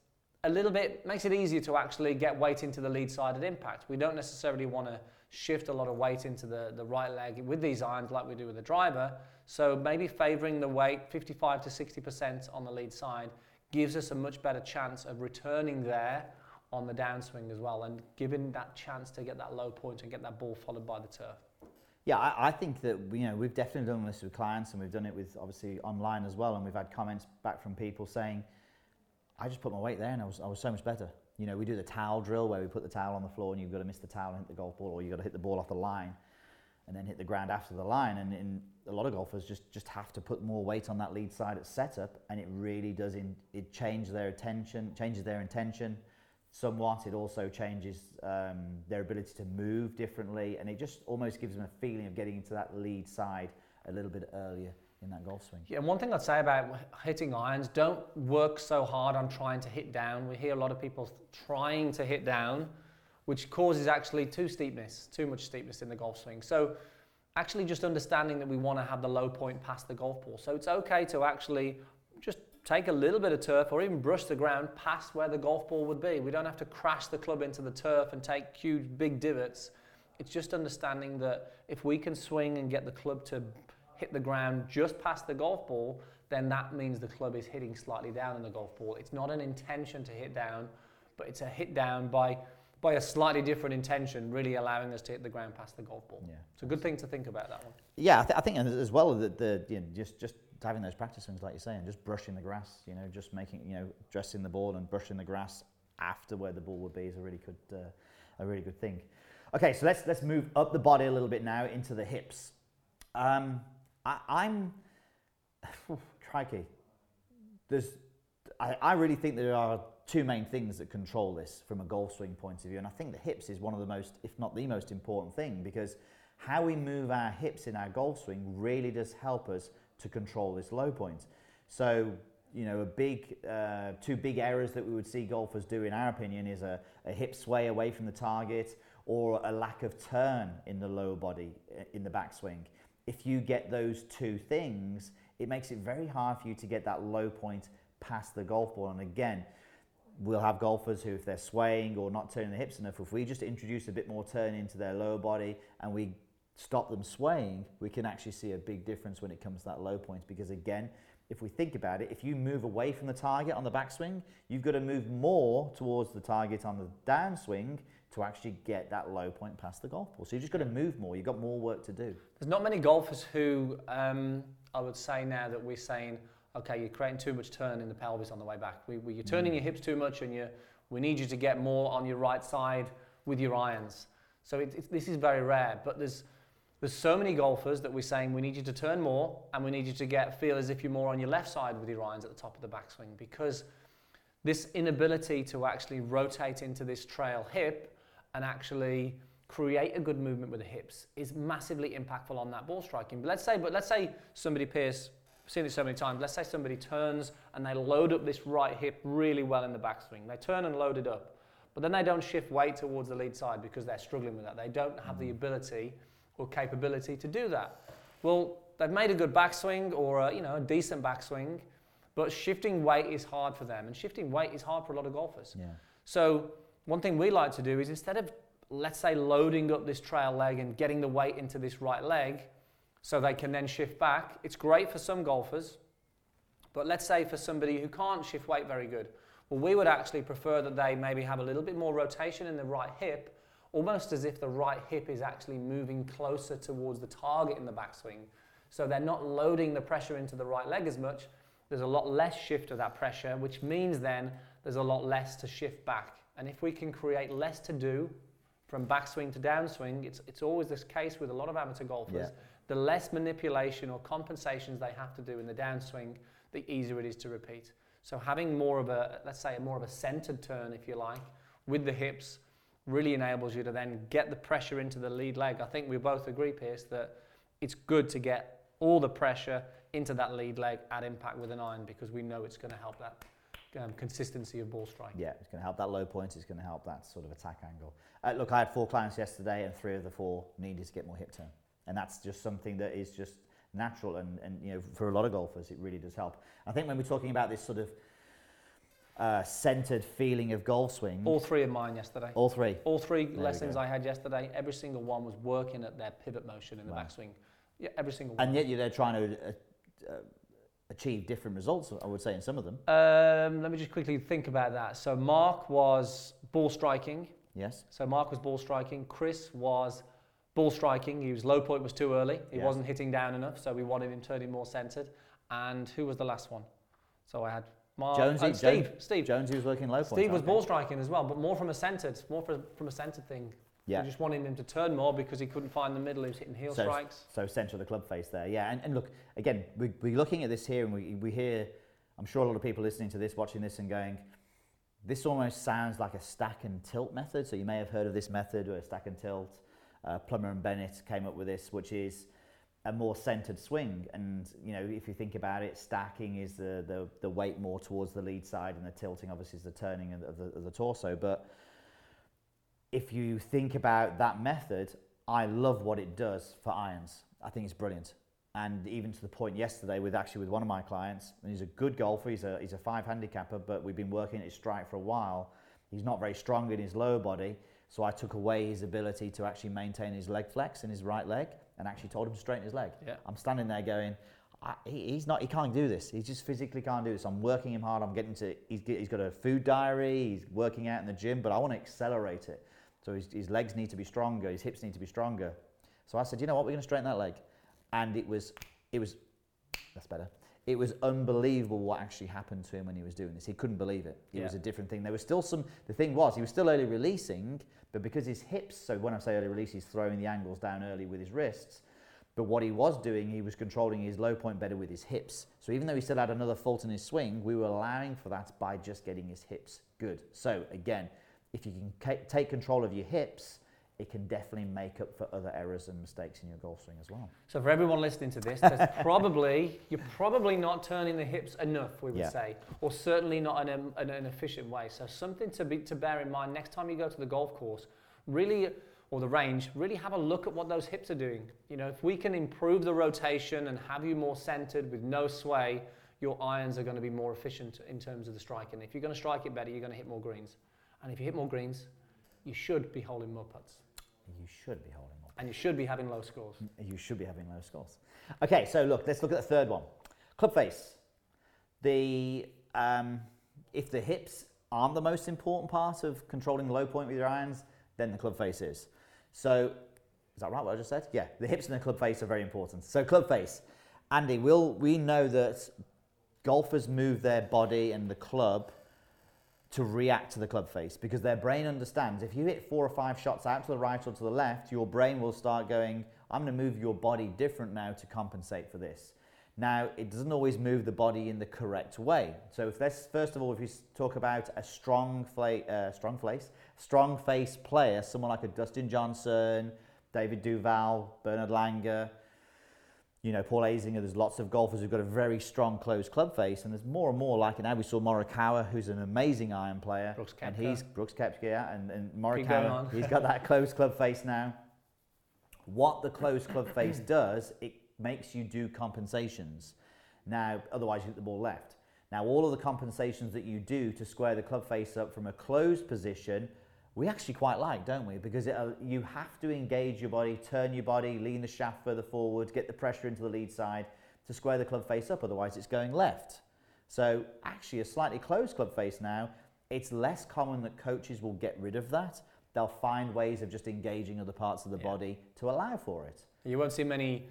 a little bit makes it easier to actually get weight into the lead side at impact. We don't necessarily want to shift a lot of weight into the, the right leg with these irons like we do with the driver. So maybe favouring the weight 55 to 60% on the lead side gives us a much better chance of returning there on the downswing as well and giving that chance to get that low point and get that ball followed by the turf. Yeah, I, I think that you know we've definitely done this with clients and we've done it with obviously online as well, and we've had comments back from people saying, "I just put my weight there and I was I was so much better." You know, we do the towel drill where we put the towel on the floor and you've got to miss the towel and hit the golf ball, or you've got to hit the ball off the line and then hit the ground after the line. And in a lot of golfers just just have to put more weight on that lead side at setup, and it really does in, it changes their attention, changes their intention somewhat. It also changes um, their ability to move differently, and it just almost gives them a feeling of getting into that lead side a little bit earlier in that golf swing. Yeah, and one thing I'd say about hitting irons, don't work so hard on trying to hit down. We hear a lot of people trying to hit down, which causes actually too steepness, too much steepness in the golf swing. So actually just understanding that we want to have the low point past the golf ball. So it's okay to actually just take a little bit of turf or even brush the ground past where the golf ball would be. We don't have to crash the club into the turf and take huge big divots. It's just understanding that if we can swing and get the club to hit the ground just past the golf ball, then that means the club is hitting slightly down in the golf ball. It's not an intention to hit down, but it's a hit down by by a slightly different intention, really allowing us to hit the ground past the golf ball. Yeah. It's a good thing to think about that one. Yeah, I, th- I think as well that the you know, just just having those practice swings, like you're saying, just brushing the grass, you know, just making, you know, dressing the ball and brushing the grass after where the ball would be is a really good, uh, a really good thing. Okay, so let's let's move up the body a little bit now into the hips. Um, I, I'm, crikey, there's, I, I really think there are two main things that control this from a golf swing point of view, and I think the hips is one of the most, if not the most important thing, because how we move our hips in our golf swing really does help us to control this low point. So, you know, a big, uh, two big errors that we would see golfers do, in our opinion, is a, a hip sway away from the target or a lack of turn in the lower body uh, in the backswing. If you get those two things, it makes it very hard for you to get that low point past the golf ball. And again, we'll have golfers who, if they're swaying or not turning the hips enough, if we just introduce a bit more turn into their lower body and we stop them swaying, we can actually see a big difference when it comes to that low point. Because again, if we think about it, if you move away from the target on the backswing, you've got to move more towards the target on the downswing to actually get that low point past the golf ball. So you've just got to move more. You've got more work to do. There's not many golfers who um, I would say now that we're saying, okay, you're creating too much turn in the pelvis on the way back. We, we, you're turning mm. your hips too much, and you, we need you to get more on your right side with your irons. So it, it, this is very rare, but there's there's so many golfers that we're saying we need you to turn more and we need you to get feel as if you're more on your left side with your irons at the top of the backswing because this inability to actually rotate into this trail hip and actually create a good movement with the hips is massively impactful on that ball striking. But let's say, but let's say somebody Piers, I've seen it so many times. Let's say somebody turns and they load up this right hip really well in the backswing. They turn and load it up, but then they don't shift weight towards the lead side because they're struggling with that. They don't have the mm. ability or capability to do that. Well, they've made a good backswing or a, you know, a decent backswing, but shifting weight is hard for them, and shifting weight is hard for a lot of golfers. Yeah. So one thing we like to do is instead of let's say loading up this trail leg and getting the weight into this right leg so they can then shift back, it's great for some golfers, but let's say for somebody who can't shift weight very good, Well, we would actually prefer that they maybe have a little bit more rotation in the right hip, almost as if the right hip is actually moving closer towards the target in the backswing. So they're not loading the pressure into the right leg as much. There's a lot less shift of that pressure, which means then there's a lot less to shift back. And if we can create less to do from backswing to downswing, it's, it's always this case with a lot of amateur golfers. Yeah. The less manipulation or compensations they have to do in the downswing, the easier it is to repeat. So having more of a, let's say, a more of a centered turn, if you like, with the hips, really enables you to then get the pressure into the lead leg. I think we both agree, Piers, that it's good to get all the pressure into that lead leg at impact with an iron because we know it's going to help that um, consistency of ball strike. Yeah, it's going to help that low point. It's going to help that sort of attack angle. Uh, look, I had four clients yesterday, and three of the four needed to get more hip turn, and that's just something that is just natural. And, and you know, for a lot of golfers, it really does help. I think when we're talking about this sort of uh, centered feeling of golf swing, All three of mine yesterday. all three. All three we lessons. I had yesterday, every single one was working at their pivot motion in the Wow. backswing. Yeah, every single one. And yet you're there trying to uh, uh, achieve different results, I would say, in some of them. Um, let me just quickly think about that. So Mark was ball striking. Yes. So Mark was ball striking. Chris was ball striking. He was low point was too early. He wasn't hitting down enough, so we wanted him turning more centered. And who was the last one? So I had Mark. Jonesy, Steve. Jones- Steve. Jonesy was working low point. Steve was ball striking as well, but more from a centered, more from, from a centered thing. Yeah. We just wanted him to turn more because he couldn't find the middle. He was hitting heel so, strikes. So centre of the club face there, yeah. And, and look, again, we, we're looking at this here and we, we hear, I'm sure a lot of people listening to this, watching this and going, this almost sounds like a stack and tilt method. So you may have heard of this method or a stack and tilt. Uh, Plummer and Bennett came up with this, which is a more centered swing. And, you know, if you think about it, stacking is the, the, the weight more towards the lead side and the tilting obviously is the turning of the, of the, of the torso. But if you think about that method, I love what it does for irons. I think it's brilliant. And even to the point yesterday with actually with one of my clients, and he's a good golfer, he's a, he's a five handicapper, but we've been working at his strike for a while. He's not very strong in his lower body, so I took away his ability to actually maintain his leg flex in his right leg and actually told him to straighten his leg. Yeah. I'm standing there going, I, he, he's not, he can't do this. He just physically can't do this. I'm working him hard. I'm getting to, he's, he's got a food diary, he's working out in the gym, but I want to accelerate it. So his, his legs need to be stronger, his hips need to be stronger. So I said, you know what, we're going to straighten that leg. And it was, it was, that's better. It was unbelievable what actually happened to him when he was doing this. He couldn't believe it. It was a different thing. There was still some, the thing was, he was still early releasing, but because his hips, so when I say early release, he's throwing the angles down early with his wrists. But what he was doing, he was controlling his low point better with his hips. So even though he still had another fault in his swing, we were allowing for that by just getting his hips good. So again, if you can ca- take control of your hips, it can definitely make up for other errors and mistakes in your golf swing as well. So for everyone listening to this, there's probably you're probably not turning the hips enough, we would Yeah. say, or certainly not in, a, in an efficient way. So something to be to bear in mind next time you go to the golf course, really or the range, really have a look at what those hips are doing. You know, if we can improve the rotation and have you more centered with no sway, your irons are going to be more efficient in terms of the striking. If you're going to strike it better, you're going to hit more greens, and if you hit more greens, you should be holding more putts, You should be holding more. and you should be having low scores. You should be having low scores. Okay, so look, let's look at the third one. Club face. The um, if the hips aren't the most important part of controlling the low point with your irons, then the club face is. So is that right? What I just said? Yeah, the hips and the club face are very important. So club face, Andy, will we know that golfers move their body and the club to react to the club face because their brain understands if you hit four or five shots out to the right or to the left, your brain will start going, I'm going to move your body different now to compensate for this. Now, it doesn't always move the body in the correct way. So, if let's first of all, if you talk about a strong, fla- uh, strong face, strong face player, someone like a Dustin Johnson, David Duval, Bernard Langer, you know, Paul Azinger, there's lots of golfers who've got a very strong closed club face, and there's more and more like it now. We saw Morikawa, who's an amazing iron player, Brooks and he's Brooks Koepka, yeah, and, and Morikawa, he's got that closed club face now. What the closed club face does, it makes you do compensations. Now, otherwise you hit the ball left. Now, all of the compensations that you do to square the club face up from a closed position, we actually quite like, don't we? Because it, uh, you have to engage your body, turn your body, lean the shaft further forward, get the pressure into the lead side to square the club face up. Otherwise, it's going left. So actually, a slightly closed club face now, it's less common that coaches will get rid of that. They'll find ways of just engaging other parts of the Yeah. body to allow for it. You won't see many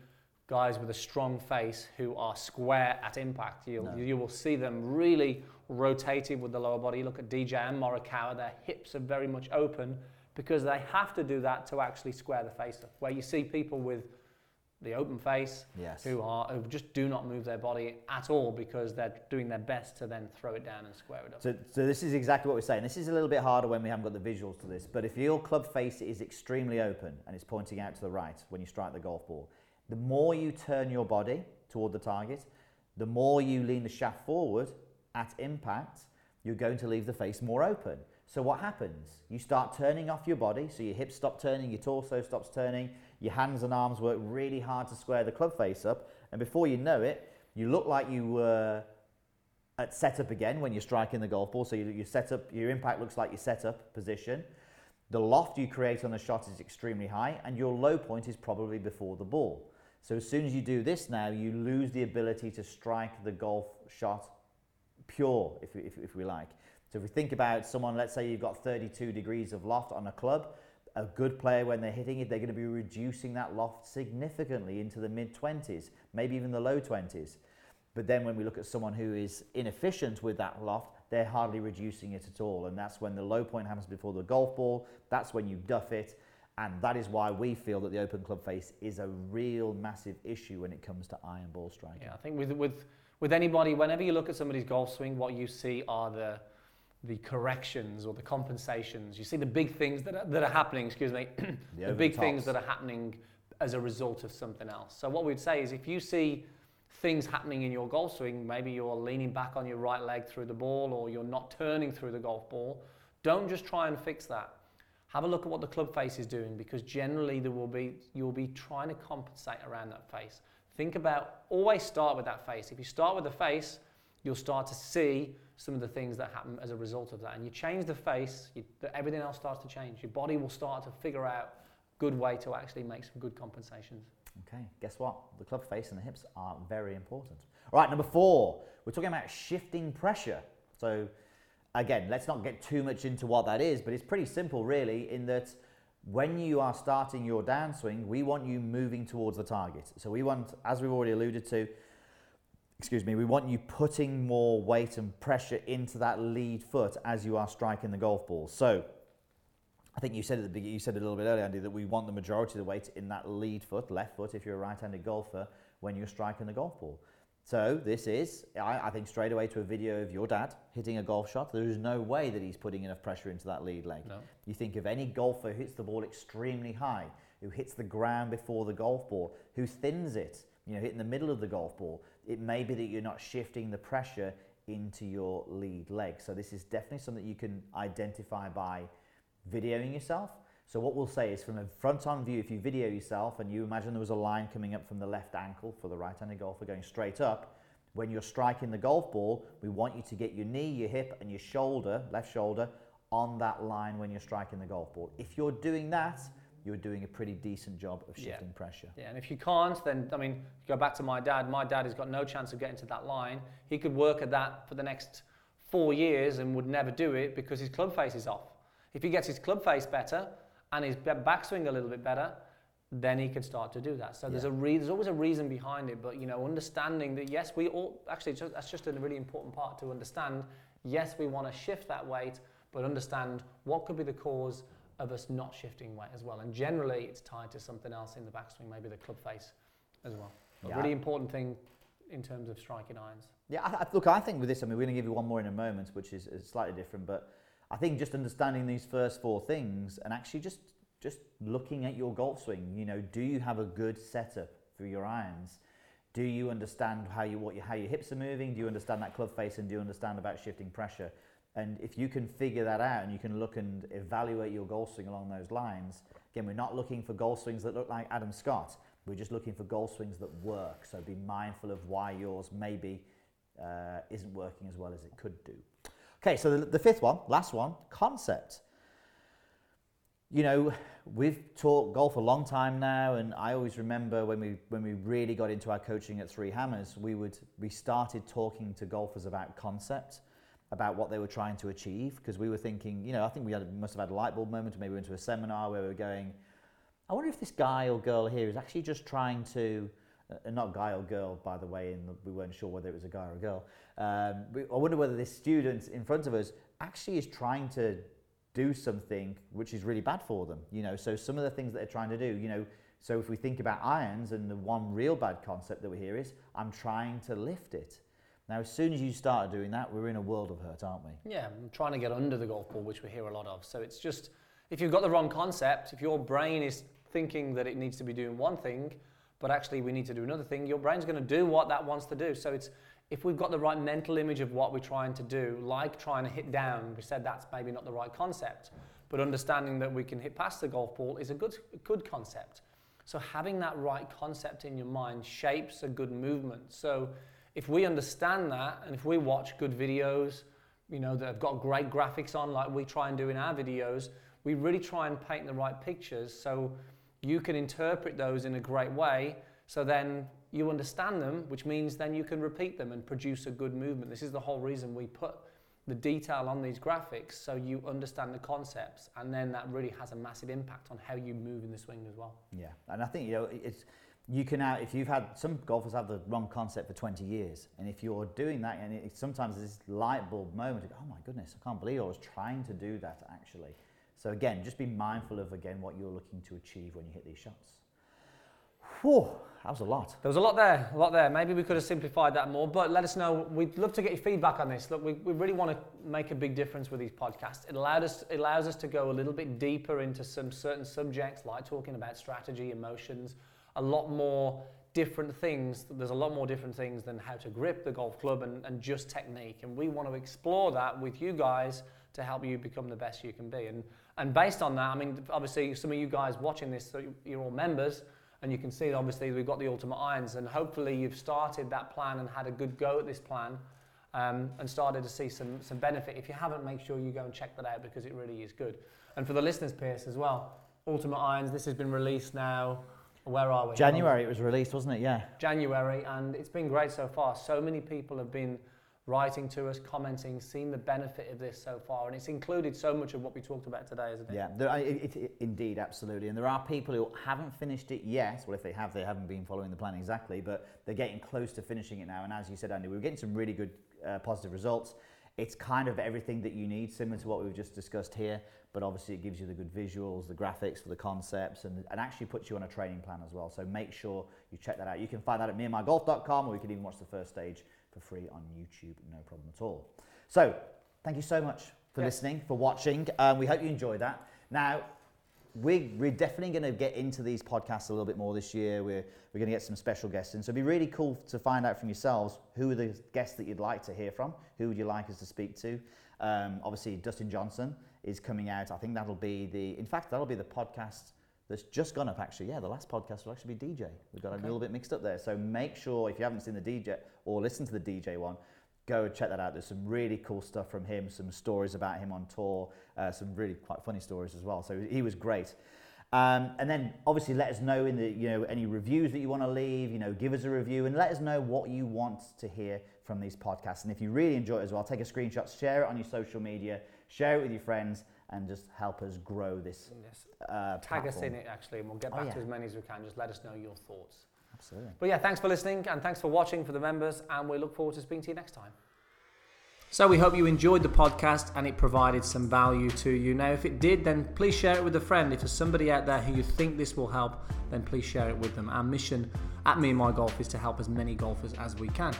guys with a strong face who are square at impact. You'll, No. You will see them really rotated with the lower body. Look at DJ and Morikawa, their hips are very much open because they have to do that to actually square the face up. Where you see people with the open face Yes. who are who just do not move their body at all because they're doing their best to then throw it down and square it up. So, so this is exactly what we're saying. This is a little bit harder when we haven't got the visuals to this. But if your club face is extremely open and it's pointing out to the right when you strike the golf ball, the more you turn your body toward the target, the more you lean the shaft forward at impact, you're going to leave the face more open. So what happens? You start turning off your body, so your hips stop turning, your torso stops turning, your hands and arms work really hard to square the club face up, and before you know it, you look like you were at setup again when you're striking the golf ball. So you, you set up, your impact looks like your setup position. The loft you create on the shot is extremely high, and your low point is probably before the ball. So as soon as you do this now, you lose the ability to strike the golf shot pure, if, if, if we like. So if we think about someone, let's say you've got 32 degrees of loft on a club, a good player when they're hitting it, they're going to be reducing that loft significantly into the mid 20s, maybe even the low 20s. But then when we look at someone who is inefficient with that loft, they're hardly reducing it at all. And that's when the low point happens before the golf ball. That's when you duff it. And that is why we feel that the open club face is a real massive issue when it comes to iron ball striking. Yeah, I think with, with, with anybody, whenever you look at somebody's golf swing, what you see are the, the corrections or the compensations. You see the big things that are, that are happening, excuse me, the, over big the things that are happening as a result of something else. So what we'd say is if you see things happening in your golf swing, maybe you're leaning back on your right leg through the ball or you're not turning through the golf ball, don't just try and fix that. Have a look at what the club face is doing because generally there will be you'll be trying to compensate around that face. Think about always start with that face. If you start with the face, you'll start to see some of the things that happen as a result of that. And you change the face, you, everything else starts to change. Your body will start to figure out a good way to actually make some good compensations. Okay, guess what? The club face and the hips are very important. All right, number four, we're talking about shifting pressure. So, again, let's not get too much into what that is, but it's pretty simple, really, in that when you are starting your downswing, we want you moving towards the target. So, we want, as we've already alluded to, excuse me, we want you putting more weight and pressure into that lead foot as you are striking the golf ball. So, I think you said at the beginning, you said a little bit earlier, Andy, that we want the majority of the weight in that lead foot, left foot, if you're a right-handed golfer, when you're striking the golf ball. So this is, I, I think, straight away to a video of your dad hitting a golf shot. There is no way that he's putting enough pressure into that lead leg. No. You think of any golfer who hits the ball extremely high, who hits the ground before the golf ball, who thins it, you know, hitting the middle of the golf ball. It may be that you're not shifting the pressure into your lead leg. So this is definitely something you can identify by videoing yourself. So what we'll say is from a front-on view, if you video yourself and you imagine there was a line coming up from the left ankle for the right-handed golfer going straight up, when you're striking the golf ball, we want you to get your knee, your hip and your shoulder, left shoulder, on that line when you're striking the golf ball. If you're doing that, you're doing a pretty decent job of Yeah. shifting pressure. Yeah, and if you can't, then I mean, go back to my dad. My dad has got no chance of getting to that line. He could work at that for the next four years and would never do it because his club face is off. If he gets his club face better and his backswing a little bit better, then he can start to do that. So there's a re- there's always a reason behind it, but you know, understanding that yes, we all actually just, that's just a really important part to understand. Yes, we want to shift that weight, but understand what could be the cause of us not shifting weight as well. And generally, it's tied to something else in the backswing, maybe the club face as well. A Yeah. really important thing in terms of striking irons. Yeah, I, I, look, I think with this, I mean, we're going to give you one more in a moment, which is, is slightly different, but I think just understanding these first four things and actually just just looking at your golf swing, you know, do you have a good setup for your irons? Do you understand how you what you, how your hips are moving? Do you understand that club face, and do you understand about shifting pressure? And if you can figure that out, and you can look and evaluate your golf swing along those lines, again, we're not looking for golf swings that look like Adam Scott. We're just looking for golf swings that work. So be mindful of why yours maybe uh, isn't working as well as it could do. Okay, so the, the fifth one, last one, concept. you know, we've taught golf a long time now, and I always remember when we when we really got into our coaching at Three Hammers, we would we started talking to golfers about concept, about what they were trying to achieve, because we were thinking, you know, I think we had, must have had a light bulb moment, or maybe we went to a seminar where we were going, I wonder if this guy or girl here is actually just trying to. Uh, not guy or girl, by the way, and we weren't sure whether it was a guy or a girl. Um, I wonder whether this student in front of us actually is trying to do something which is really bad for them. You know, so some of the things that they're trying to do, you know, so if we think about irons and the one real bad concept that we hear is I'm trying to lift it. Now, as soon as you start doing that, we're in a world of hurt, aren't we? Yeah, I'm trying to get under the golf ball, which we hear a lot of. So it's just if you've got the wrong concept, if your brain is thinking that it needs to be doing one thing, but actually we need to do another thing, your brain's going to do what that wants to do. So it's if we've got the right mental image of what we're trying to do, like trying to hit down, we said that's maybe not the right concept, but understanding that we can hit past the golf ball is a good, good concept. So having that right concept in your mind shapes a good movement. So if we understand that, and if we watch good videos, you know, that have got great graphics on, like we try and do in our videos, we really try and paint the right pictures so you can interpret those in a great way. So then you understand them, which means then you can repeat them and produce a good movement. This is the whole reason we put the detail on these graphics so you understand the concepts and then that really has a massive impact on how you move in the swing as well. Yeah, and I think you know it's you can now if you've had some golfers have the wrong concept for 20 years and if you're doing that and it, sometimes this light bulb moment oh my goodness I can't believe I was trying to do that actually so again just be mindful of again what you're looking to achieve when you hit these shots Whew, that was a lot. There was a lot there, a lot there. Maybe we could have simplified that more, but let us know. We'd love to get your feedback on this. Look, we, we really want to make a big difference with these podcasts. It, allowed us, it allows us to go a little bit deeper into some certain subjects, like talking about strategy, emotions, a lot more different things. There's a lot more different things than how to grip the golf club and, and just technique. And we want to explore that with you guys to help you become the best you can be. And, and based on that, I mean, obviously, some of you guys watching this, so you're all members and you can see obviously we've got the ultimate irons and hopefully you've started that plan and had a good go at this plan um, and started to see some, some benefit. If you haven't, make sure you go and check that out because it really is good. And for the listeners, Piers, as well, Ultimate Irons, this has been released now. Where are we? January it was released, wasn't it? Yeah. January, and it's been great so far. So many people have been writing to us, commenting, seeing the benefit of this so far, and it's included so much of what we talked about today, isn't it? Yeah, there, it, it, indeed, absolutely. And there are people who haven't finished it yet. Well, if they have, they haven't been following the plan exactly, but they're getting close to finishing it now. And as you said, Andy, we're getting some really good uh, positive results. It's kind of everything that you need, similar to what we've just discussed here, but obviously it gives you the good visuals, the graphics for the concepts, and, and actually puts you on a training plan as well. So make sure you check that out. You can find that at meandmygolf.com, or you can even watch the first stage for free on YouTube, no problem at all. So, thank you so much for yes. listening, for watching. Um, we hope you enjoyed that. Now, we're, we're definitely going to get into these podcasts a little bit more this year. We're, we're going to get some special guests in. So it'd be really cool to find out from yourselves who are the guests that you'd like to hear from. Who would you like us to speak to? Um, obviously, Dustin Johnson is coming out. I think that'll be the, in fact, that'll be the podcast that's just gone up actually. Yeah, the last podcast will actually be DJ. We've got okay. a little bit mixed up there. So make sure if you haven't seen the DJ or listened to the DJ one, go and check that out. There's some really cool stuff from him, some stories about him on tour, uh, some really quite funny stories as well. So he was great. Um, and then obviously let us know in the you know any reviews that you want to leave. You know, give us a review and let us know what you want to hear from these podcasts. And if you really enjoy it as well, take a screenshot, share it on your social media, share it with your friends, and just help us grow this. Yes. Uh, Tag us in it actually, and we'll get oh, back oh, yeah. to as many as we can. Just let us know your thoughts. Absolutely. But yeah, thanks for listening and thanks for watching for the members, and we look forward to speaking to you next time. So we hope you enjoyed the podcast and it provided some value to you. Now, if it did, then please share it with a friend. If there's somebody out there who you think this will help, then please share it with them. Our mission at Me and My Golf is to help as many golfers as we can.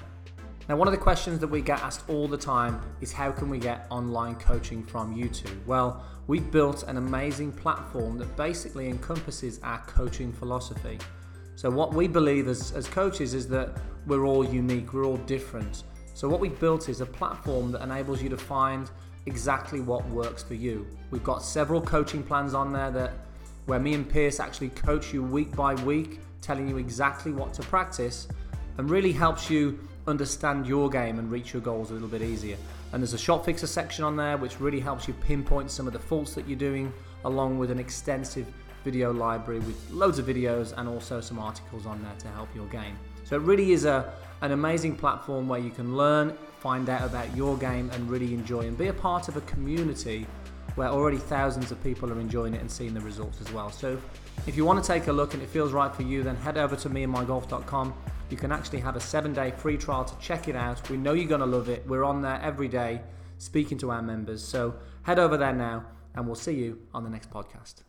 Now, one of the questions that we get asked all the time is how can we get online coaching from YouTube? Well, we've built an amazing platform that basically encompasses our coaching philosophy. So, what we believe as, as coaches is that we're all unique, we're all different. So, what we've built is a platform that enables you to find exactly what works for you. We've got several coaching plans on there that where me and Piers actually coach you week by week, telling you exactly what to practice and really helps you understand your game and reach your goals a little bit easier. And there's a shot fixer section on there which really helps you pinpoint some of the faults that you're doing along with an extensive video library with loads of videos and also some articles on there to help your game. So it really is a, an amazing platform where you can learn, find out about your game, and really enjoy and be a part of a community where already thousands of people are enjoying it and seeing the results as well. So if you want to take a look and it feels right for you, then head over to meandmygolf.com. You can actually have a seven day free trial to check it out. We know you're going to love it. We're on there every day speaking to our members. So head over there now and we'll see you on the next podcast.